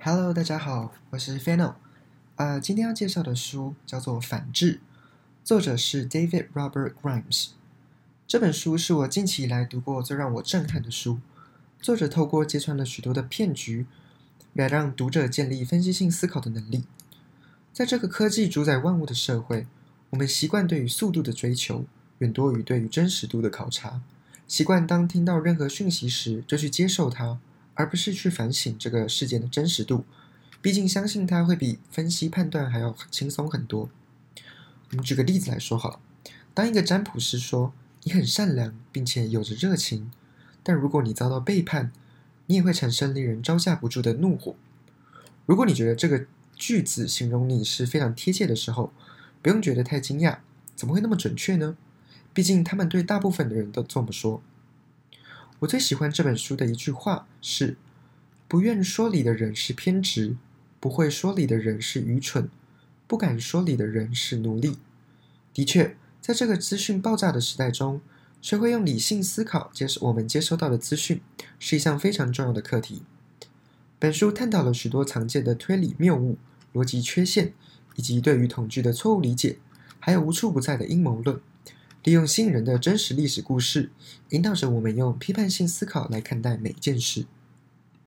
Hello，大家好，我是 Fano。呃，今天要介绍的书叫做《反制》，作者是 David Robert Grimes。这本书是我近期以来读过最让我震撼的书。作者透过揭穿了许多的骗局，来让读者建立分析性思考的能力。在这个科技主宰万物的社会，我们习惯对于速度的追求远多于对于真实度的考察，习惯当听到任何讯息时就去接受它。而不是去反省这个事件的真实度，毕竟相信它会比分析判断还要轻松很多。我们举个例子来说好了，当一个占卜师说你很善良并且有着热情，但如果你遭到背叛，你也会产生令人招架不住的怒火。如果你觉得这个句子形容你是非常贴切的时候，不用觉得太惊讶，怎么会那么准确呢？毕竟他们对大部分的人都这么说。我最喜欢这本书的一句话是：“不愿说理的人是偏执，不会说理的人是愚蠢，不敢说理的人是奴隶。”的确，在这个资讯爆炸的时代中，学会用理性思考接受我们接收到的资讯，是一项非常重要的课题。本书探讨了许多常见的推理谬误、逻辑缺陷，以及对于统计的错误理解，还有无处不在的阴谋论。利用吸引人的真实历史故事，引导着我们用批判性思考来看待每件事。